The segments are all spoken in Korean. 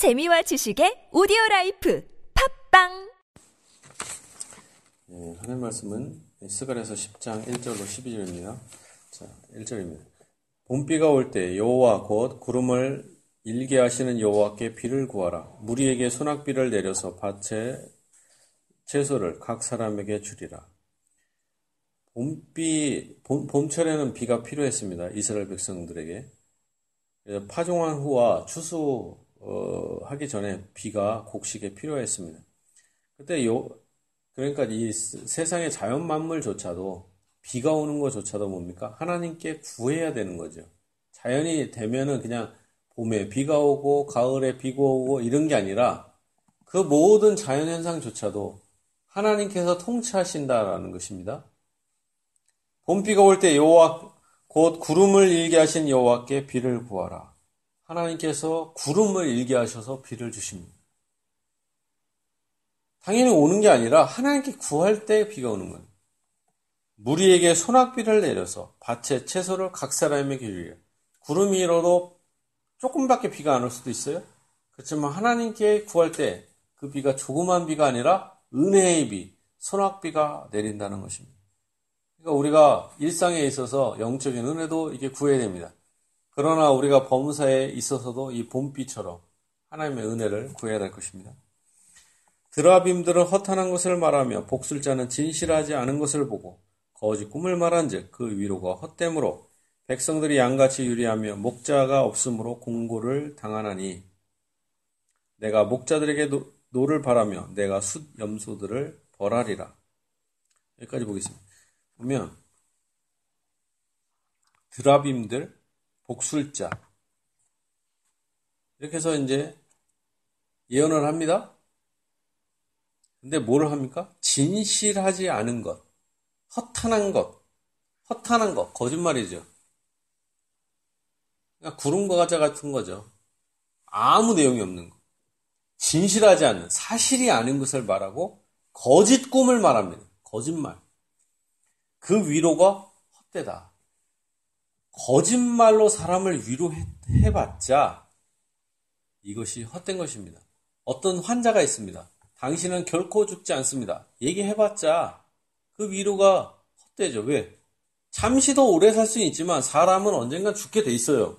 재미와 지식의 오디오 라이프 팟빵 예, 하나님 말씀은 스가랴서 10장 1절로 12절입니다. 자, 1절입니다. 봄비가 올 때 여호와 곧 구름을 일게 하시는 여호와께 비를 구하라. 무리에게 소낙비를 내려서 밭에 채소를 각 사람에게 주리라. 봄비 봄, 봄철에는 비가 필요했습니다. 이스라엘 백성들에게 파종한 후와 추수 어, 하기 전에 비가 곡식에 필요했습니다. 그때 요 그러니까 이 세상의 자연 만물조차도 비가 오는 것조차도 뭡니까? 하나님께 구해야 되는 거죠. 자연이 되면은 그냥 봄에 비가 오고 가을에 비가 오고 이런 게 아니라 그 모든 자연 현상조차도 하나님께서 통치하신다라는 것입니다. 봄비가 올 때 여호와 곧 구름을 일게 하신 여호와께 비를 구하라. 하나님께서 구름을 일게 하셔서 비를 주십니다. 당연히 오는 게 아니라 하나님께 구할 때 비가 오는 거예요. 무리에게 소낙비를 내려서 밭에 채소를 각 사람에게 주리라. 구름이 일어도 조금밖에 비가 안 올 수도 있어요. 그렇지만 하나님께 구할 때 그 비가 조그만 비가 아니라 은혜의 비, 소낙비가 내린다는 것입니다. 그러니까 우리가 일상에 있어서 영적인 은혜도 이게 구해야 됩니다. 그러나 우리가 범사에 있어서도 이 봄비처럼 하나님의 은혜를 구해야 될 것입니다. 드라빔들은 허탄한 것을 말하며 복술자는 진실하지 않은 것을 보고 거짓 꿈을 말한즉 그 위로가 헛됨으로 백성들이 양같이 유리하며 목자가 없으므로 곤고를 당하나니 내가 목자들에게 노, 노를 발하며 내가 숫 염소들을 벌하리라. 여기까지 보겠습니다. 보면 드라빔들, 복술자 이렇게 해서 이제 예언을 합니다. 근데 뭘 합니까? 진실하지 않은 것, 허탄한 것, 허탄한 것, 거짓말이죠. 그러니까 구름과 가자 같은 거죠. 아무 내용이 없는 것. 진실하지 않는, 사실이 아닌 것을 말하고 거짓 꿈을 말합니다. 거짓말. 그 위로가 헛되다. 거짓말로 사람을 위로해봤자 이것이 헛된 것입니다. 어떤 환자가 있습니다. 당신은 결코 죽지 않습니다. 얘기해봤자 그 위로가 헛되죠. 왜? 잠시 더 오래 살 수는 있지만 사람은 언젠간 죽게 돼 있어요.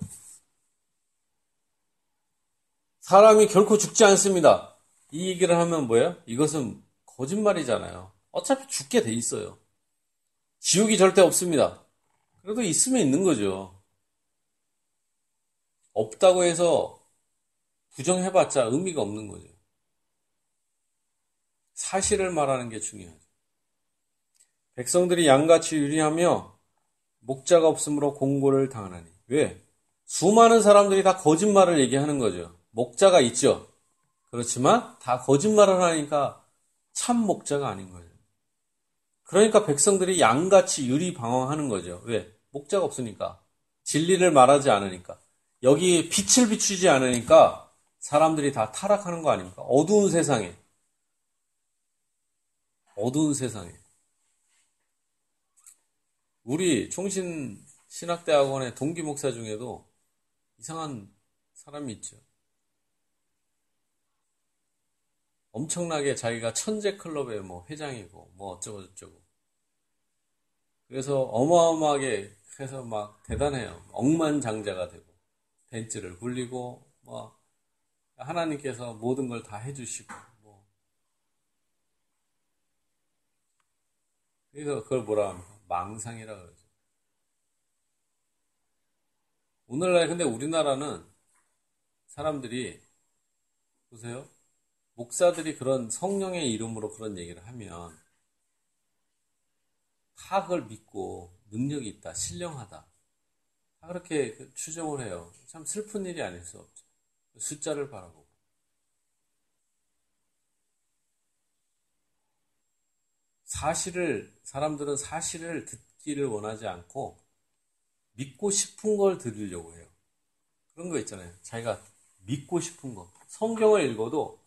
사람이 결코 죽지 않습니다. 이 얘기를 하면 뭐예요? 이것은 거짓말이잖아요. 어차피 죽게 돼 있어요. 지옥이 절대 없습니다. 그래도 있으면 있는 거죠. 없다고 해서 부정해봤자 의미가 없는 거죠. 사실을 말하는 게 중요하죠. 백성들이 양같이 유리하며 목자가 없으므로 공고를 당하나니. 왜? 수많은 사람들이 다 거짓말을 얘기하는 거죠. 목자가 있죠. 그렇지만 다 거짓말을 하니까 참 목자가 아닌 거죠. 그러니까 백성들이 양같이 유리 방황하는 거죠. 왜? 목자가 없으니까. 진리를 말하지 않으니까. 여기 빛을 비추지 않으니까 사람들이 다 타락하는 거 아닙니까? 어두운 세상에. 어두운 세상에. 우리 총신 신학대학원의 동기 목사 중에도 이상한 사람이 있죠. 엄청나게 자기가 천재 클럽의 뭐 회장이고 뭐 어쩌고 저쩌고. 그래서 어마어마하게 해서 막 대단해요. 억만장자가 되고 벤츠를 굴리고 뭐 하나님께서 모든 걸 다 해주시고 뭐 그래서 그걸 뭐라 합니까? 망상이라 그러죠. 오늘날 근데 우리나라는 사람들이 보세요. 목사들이 그런 성령의 이름으로 그런 얘기를 하면 다 그걸 믿고 능력이 있다, 신령하다. 다 그렇게 추정을 해요. 참 슬픈 일이 아닐 수 없죠. 숫자를 바라보고. 사실을, 사람들은 사실을 듣기를 원하지 않고 믿고 싶은 걸 들으려고 해요. 그런 거 있잖아요. 자기가 믿고 싶은 거. 성경을 읽어도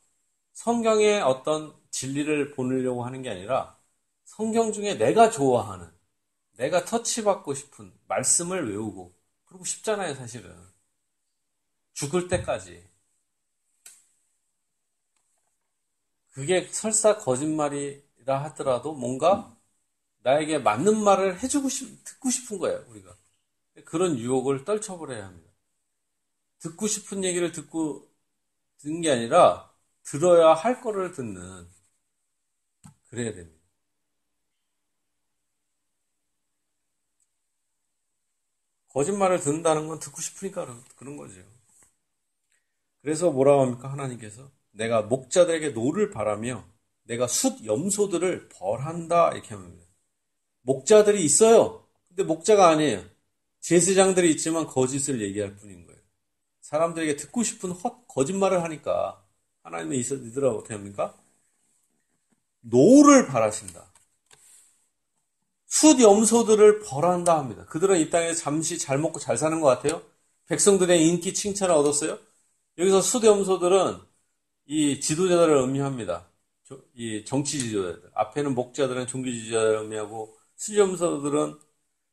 성경의 어떤 진리를 보내려고 하는 게 아니라 성경 중에 내가 좋아하는, 내가 터치받고 싶은 말씀을 외우고, 그러고 싶잖아요, 사실은. 죽을 때까지. 그게 설사 거짓말이라 하더라도 뭔가 나에게 맞는 말을 해주고 싶, 듣고 싶은 거예요, 우리가. 그런 유혹을 떨쳐버려야 합니다. 듣고 싶은 얘기를 듣고, 듣는 게 아니라, 들어야 할 거를 듣는, 그래야 됩니다. 거짓말을 듣는다는 건 듣고 싶으니까 그런 거죠. 그래서 뭐라고 합니까? 하나님께서 내가 목자들에게 노를 발하며 내가 숫 염소들을 벌한다 이렇게 합니다. 목자들이 있어요. 근데 목자가 아니에요. 제사장들이 있지만 거짓을 얘기할 뿐인 거예요. 사람들에게 듣고 싶은 헛 거짓말을 하니까 하나님의 이들하고 어떻게 합니까? 노를 발하신다. 숫 염소들을 벌한다 합니다. 그들은 이 땅에 잠시 잘 먹고 잘 사는 것 같아요. 백성들의 인기 칭찬을 얻었어요. 여기서 숫 염소들은 이 지도자들을 의미합니다. 이 정치 지도자들. 앞에는 목자들은 종교 지도자를 의미하고 숫 염소들은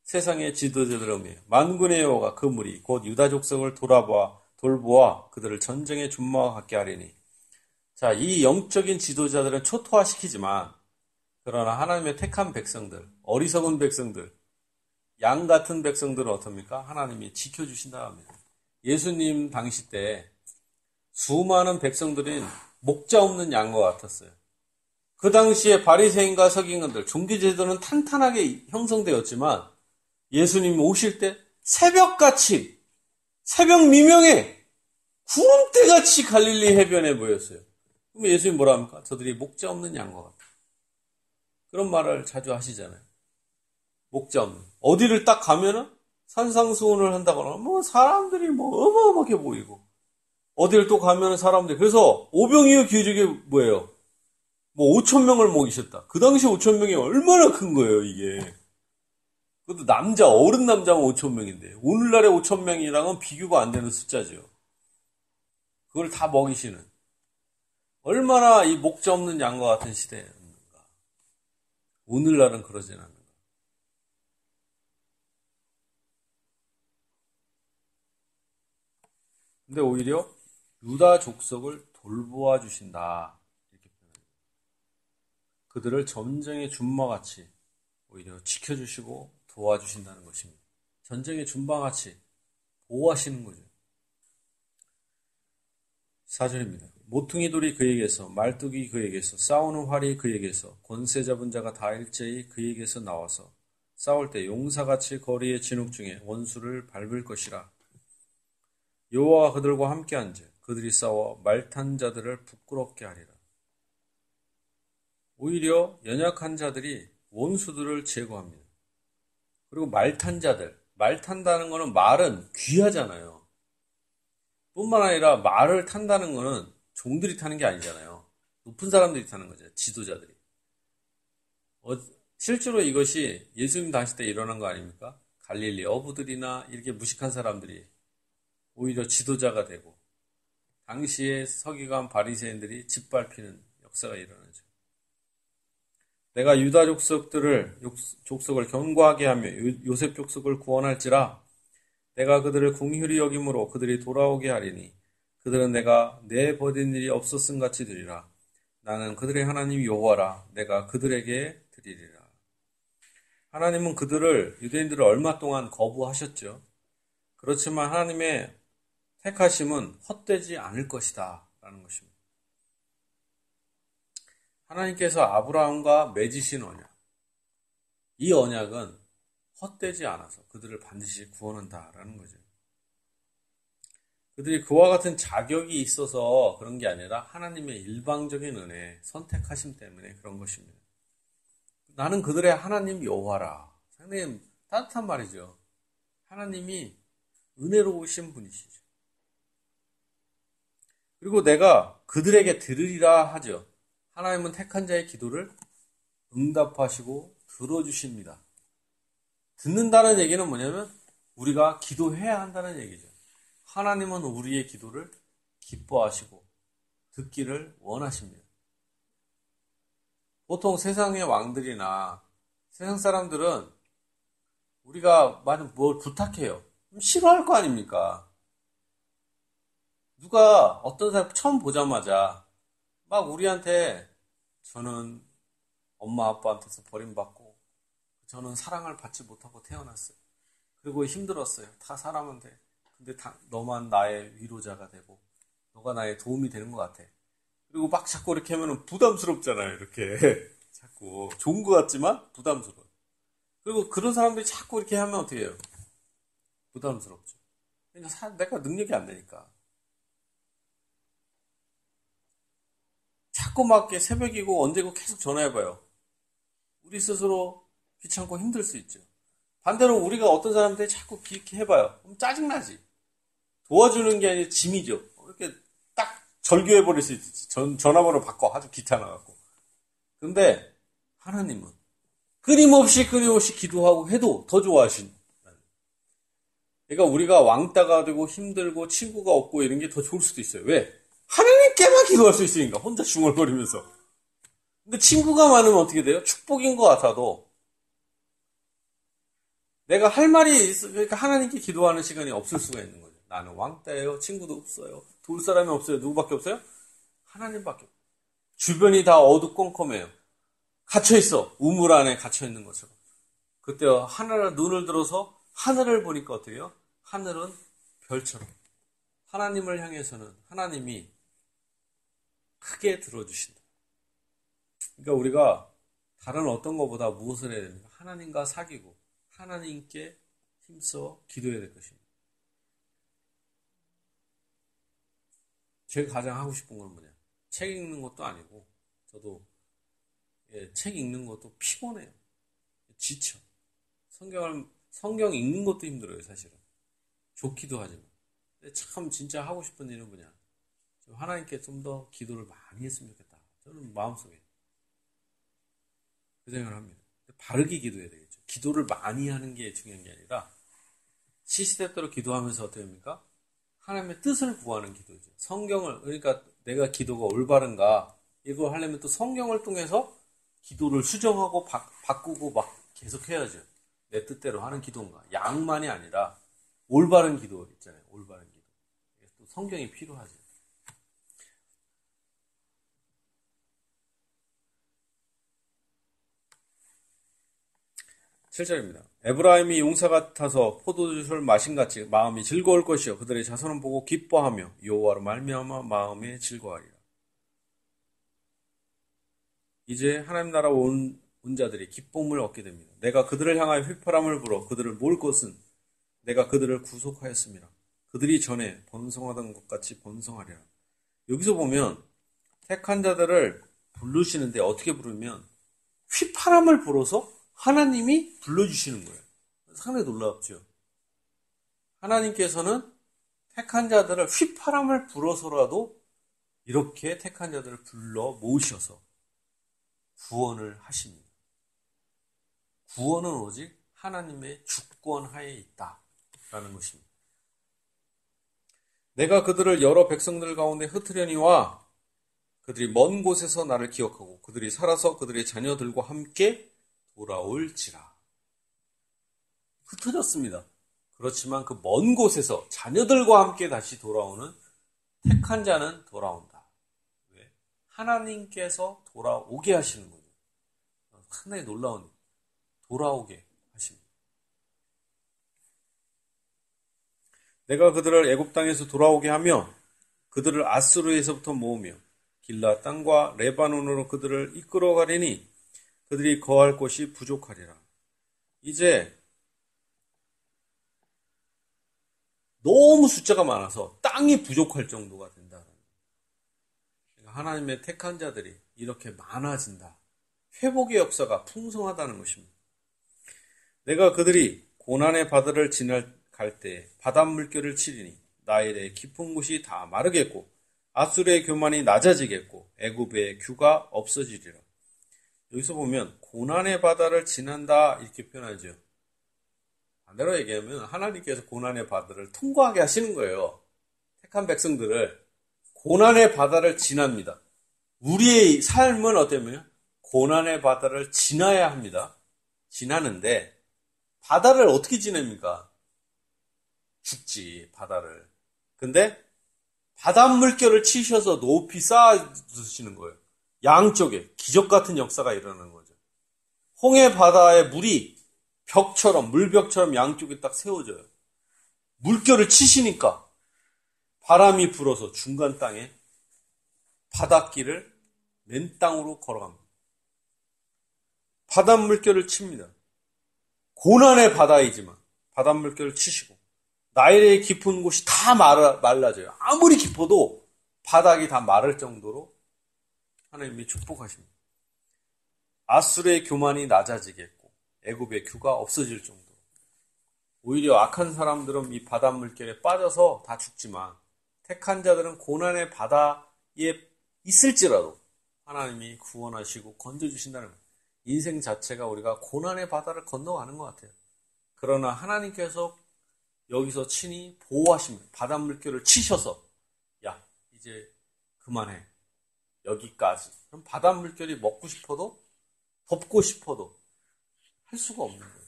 세상의 지도자들을 의미해요. 만군의 여호가 그 무리 곧 유다 족속을 돌아보아 돌보아 그들을 전쟁의 준마와 같게 하리니. 자, 이 영적인 지도자들은 초토화시키지만 그러나 하나님의 택한 백성들, 어리석은 백성들, 양 같은 백성들은 어떻습니까? 하나님이 지켜주신다 합니다. 예수님 당시 때 수많은 백성들인 목자 없는 양과 같았어요. 그 당시에 바리새인과 서기관들, 종교제도는 탄탄하게 형성되었지만 예수님 오실 때 새벽같이 새벽 미명에 구름대같이 갈릴리 해변에 모였어요. 그럼 예수님 뭐라 합니까? 저들이 목자 없는 양과 같다. 그런 말을 자주 하시잖아요. 없는. 어디를 딱 가면은 산상수훈을 한다거나 뭐 사람들이 뭐 어마어마하게 보이고 어디를 또 가면은 사람들이 그래서 오병이어 기적이 뭐예요? 뭐 5천 명을 먹이셨다. 그 당시 5천 명이 얼마나 큰 거예요 이게. 그것도 남자 어른 남자면 5천 명인데 오늘날의 5천 명이랑은 비교가 안 되는 숫자죠. 그걸 다 먹이시는 얼마나 이 목자 없는 양과 같은 시대예요. 오늘날은 그러진 않는 거. 근데 오히려 유다 족속을 돌보아 주신다. 그들을 전쟁의 준마같이 오히려 지켜주시고 도와주신다는 것입니다. 전쟁의 준마같이 보호하시는 거죠. 사절입니다. 모퉁이 돌이 그에게서 말뚝이 그에게서 싸우는 활이 그에게서 권세 잡은 자가 다 일제히 그에게서 나와서 싸울 때 용사같이 거리의 진흙 중에 원수를 밟을 것이라 여호와가 그들과 함께 한즉 그들이 싸워 말탄 자들을 부끄럽게 하리라 오히려 연약한 자들이 원수들을 제거합니다. 그리고 말탄 자들 말 탄다는 것은 말은 귀하잖아요. 뿐만 아니라 말을 탄다는 것은 종들이 타는 게 아니잖아요. 높은 사람들이 타는 거죠. 지도자들이. 어, 실제로 이것이 예수님 당시 때 일어난 거 아닙니까? 갈릴리 어부들이나 이렇게 무식한 사람들이 오히려 지도자가 되고 당시에 서기관 바리새인들이 짓밟히는 역사가 일어나죠. 내가 유다 족속들을 족속을 견고하게 하며 요셉 족속을 구원할지라 내가 그들을 궁휼히 여김으로 그들이 돌아오게 하리니 그들은 내가 내 버린 일이 없었음 같이 되리라. 나는 그들의 하나님 여호와라. 내가 그들에게 드리리라. 하나님은 그들을 유대인들을 얼마 동안 거부하셨죠. 그렇지만 하나님의 택하심은 헛되지 않을 것이다. 라는 것입니다. 하나님께서 아브라함과 맺으신 언약. 이 언약은 헛되지 않아서 그들을 반드시 구원한다 라는 거죠. 그들이 그와 같은 자격이 있어서 그런 게 아니라 하나님의 일방적인 은혜, 선택하심 때문에 그런 것입니다. 나는 그들의 하나님 여호와라. 상당히 따뜻한 말이죠. 하나님이 은혜로우신 분이시죠. 그리고 내가 그들에게 들으리라 하죠. 하나님은 택한 자의 기도를 응답하시고 들어주십니다. 듣는다는 얘기는 뭐냐면 우리가 기도해야 한다는 얘기죠. 하나님은 우리의 기도를 기뻐하시고 듣기를 원하십니다. 보통 세상의 왕들이나 세상 사람들은 우리가 만약 뭘 부탁해요. 싫어할 거 아닙니까? 누가 어떤 사람 처음 보자마자 막 우리한테 저는 엄마 아빠한테서 버림받고 저는 사랑을 받지 못하고 태어났어요. 그리고 힘들었어요. 다 사람한테. 근데 다, 너만 나의 위로자가 되고 너가 나의 도움이 되는 것 같아. 그리고 막 자꾸 이렇게 하면 부담스럽잖아요. 이렇게 자꾸 좋은 것 같지만 부담스러워. 그리고 그런 사람들이 자꾸 이렇게 하면 어떻게 해요? 부담스럽죠. 그러니까 내가 능력이 안 되니까. 자꾸 막 새벽이고 언제고 계속 전화해봐요. 우리 스스로 귀찮고 힘들 수 있죠. 반대로 우리가 어떤 사람한테 자꾸 이렇게 해봐요. 그럼 짜증나지. 도와주는 게 아니라 짐이죠. 이렇게 딱 절교해 버릴 수 있지. 전, 전화번호 바꿔. 아주 귀찮아 갖고. 근데 하나님은 끊임없이 끊임없이 기도하고 해도 더 좋아하신. 그러니까 우리가 왕따가 되고 힘들고 친구가 없고 이런 게 더 좋을 수도 있어요. 왜? 하나님께만 기도할 수 있으니까 혼자 중얼거리면서. 근데 친구가 많으면 어떻게 돼요? 축복인 것 같아도 내가 할 말이 있어 그러니까 하나님께 기도하는 시간이 없을 수가 있는 거죠. 나는 왕따예요. 친구도 없어요. 도울 사람이 없어요. 누구밖에 없어요? 하나님밖에. 주변이 다 어두컴컴해요. 갇혀 있어. 우물 안에 갇혀 있는 것처럼. 그때 하늘 눈을 들어서 하늘을 보니까 어때요? 하늘은 별처럼. 하나님을 향해서는 하나님이 크게 들어주신다. 그러니까 우리가 다른 어떤 것보다 무엇을 해야 됩니까? 하나님과 사귀고 하나님께 힘써 기도해야 될 것입니다. 제가 가장 하고 싶은 건 뭐냐? 책 읽는 것도 아니고 저도 예, 책 읽는 것도 피곤해요. 지쳐. 성경을 성경 읽는 것도 힘들어요, 사실은. 좋기도 하지만. 참 진짜 하고 싶은 일은 뭐냐? 하나님께 좀 더 기도를 많이 했으면 좋겠다. 저는 마음속에 그 생각을 합니다. 바르게 기도해야 되겠죠. 기도를 많이 하는 게 중요한 게 아니라 시시때때로 기도하면서 어떻게 합니까? 하나님의 뜻을 구하는 기도죠. 성경을 그러니까 내가 기도가 올바른가 이거 하려면 또 성경을 통해서 기도를 수정하고 바, 바꾸고 막 계속 해야죠. 내 뜻대로 하는 기도인가. 양만이 아니라 올바른 기도 있잖아요. 올바른 기도. 또 성경이 필요하죠. 7절입니다. 에브라임이 용사 같아서 포도주를 마신 같이 마음이 즐거울 것이요 그들의 자손은 보고 기뻐하며 여호와로 말미암아 마음에 즐거워하리라. 이제 하나님 나라 온, 온 자들이 기쁨을 얻게 됩니다. 내가 그들을 향하여 휘파람을 불어 그들을 몰 것은 내가 그들을 구속하였습니다. 그들이 전에 번성하던 것 같이 번성하리라. 여기서 보면 택한 자들을 부르시는데 어떻게 부르면 휘파람을 불어서 하나님이 불러주시는 거예요. 상당히 놀랍죠. 하나님께서는 택한 자들을 휘파람을 불어서라도 이렇게 택한 자들을 불러 모으셔서 구원을 하십니다. 구원은 오직 하나님의 주권 하에 있다라는 것입니다. 내가 그들을 여러 백성들 가운데 흩으려니와 그들이 먼 곳에서 나를 기억하고 그들이 살아서 그들의 자녀들과 함께 돌아올지라. 흩어졌습니다. 그렇지만 그 먼 곳에서 자녀들과 함께 다시 돌아오는 택한 자는 돌아온다. 왜? 하나님께서 돌아오게 하시는 거죠. 상당히 놀라운 돌아오게 하십니다. 내가 그들을 애굽 땅에서 돌아오게 하며 그들을 아스루에서부터 모으며 길라 땅과 레바논으로 그들을 이끌어 가리니 그들이 거할 곳이 부족하리라. 이제 너무 숫자가 많아서 땅이 부족할 정도가 된다. 그러니까 하나님의 택한 자들이 이렇게 많아진다. 회복의 역사가 풍성하다는 것입니다. 내가 그들이 고난의 바다를 지나갈 때 바닷물결을 치리니 나일의 깊은 곳이 다 마르겠고 아수르의 교만이 낮아지겠고 애굽의 규가 없어지리라. 여기서 보면 고난의 바다를 지난다 이렇게 표현하죠. 반대로 얘기하면 하나님께서 고난의 바다를 통과하게 하시는 거예요. 택한 백성들을 고난의 바다를 지납니다. 우리의 삶은 어때면 고난의 바다를 지나야 합니다. 지나는데 바다를 어떻게 지냅니까? 죽지 바다를. 근데 바닷물결을 치셔서 높이 쌓아 두시는 거예요. 양쪽에 기적 같은 역사가 일어나는 거죠. 홍해 바다의 물이 벽처럼 물벽처럼 양쪽에 딱 세워져요. 물결을 치시니까 바람이 불어서 중간 땅에 바닷길을 맨 땅으로 걸어갑니다. 바닷물결을 칩니다. 고난의 바다이지만 바닷물결을 치시고 나일의 깊은 곳이 다 말라, 말라져요. 아무리 깊어도 바닥이 다 마를 정도로 하나님이 축복하십니다. 아수르의 교만이 낮아지겠고 애굽의 규가 없어질 정도로 오히려 악한 사람들은 이 바닷물결에 빠져서 다 죽지만 택한 자들은 고난의 바다에 있을지라도 하나님이 구원하시고 건져주신다는. 인생 자체가 우리가 고난의 바다를 건너가는 것 같아요. 그러나 하나님께서 여기서 친히 보호하십니다. 바닷물결을 치셔서 야 이제 그만해 여기까지. 그럼 바닷물결이 먹고 싶어도 덮고 싶어도 할 수가 없는 거예요.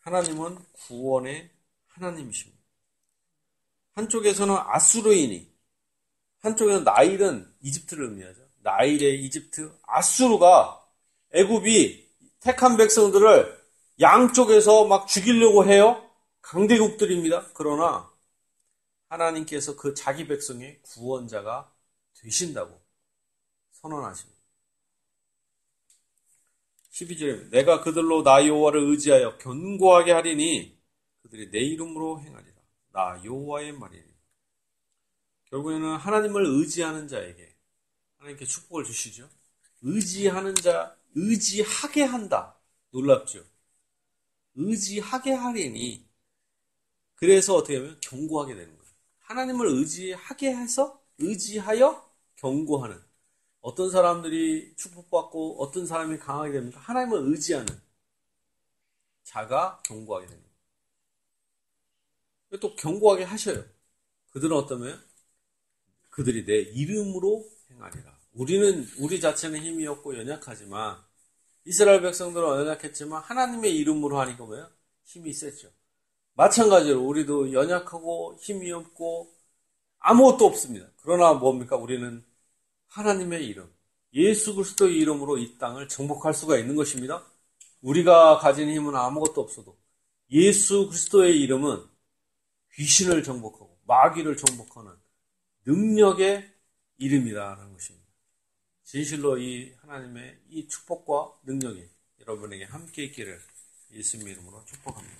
하나님은 구원의 하나님이십니다. 한쪽에서는 아수르인이, 한쪽에는 나일은 이집트를 의미하죠. 나일의 이집트, 아수르가 애굽이 택한 백성들을 양쪽에서 막 죽이려고 해요. 강대국들입니다. 그러나 하나님께서 그 자기 백성의 구원자가 되신다고 선언하십니다. 12절에 내가 그들로 나 여호와를 의지하여 견고하게 하리니 그들이 내 이름으로 행하리라. 나 여호와의 말이니. 결국에는 하나님을 의지하는 자에게 하나님께 축복을 주시죠. 의지하는 자, 의지하게 한다. 놀랍죠. 의지하게 하리니 그래서 어떻게 하면 견고하게 되는 거예요. 하나님을 의지하게 해서 의지하여 견고하는 어떤 사람들이 축복받고 어떤 사람이 강하게 됩니까? 하나님을 의지하는 자가 견고하게 됩니다. 또 견고하게 하셔요. 그들은 어떠면 그들이 내 이름으로 행하리라. 우리는 우리 자체는 힘이 없고 연약하지만 이스라엘 백성들은 연약했지만 하나님의 이름으로 하니까 뭐예요? 힘이 셌죠. 마찬가지로 우리도 연약하고 힘이 없고 아무것도 없습니다. 그러나 뭡니까? 우리는 하나님의 이름, 예수 그리스도의 이름으로 이 땅을 정복할 수가 있는 것입니다. 우리가 가진 힘은 아무것도 없어도 예수 그리스도의 이름은 귀신을 정복하고 마귀를 정복하는 능력의 이름이라는 것입니다. 진실로 이 하나님의 이 축복과 능력이 여러분에게 함께 있기를 예수님 이름으로 축복합니다.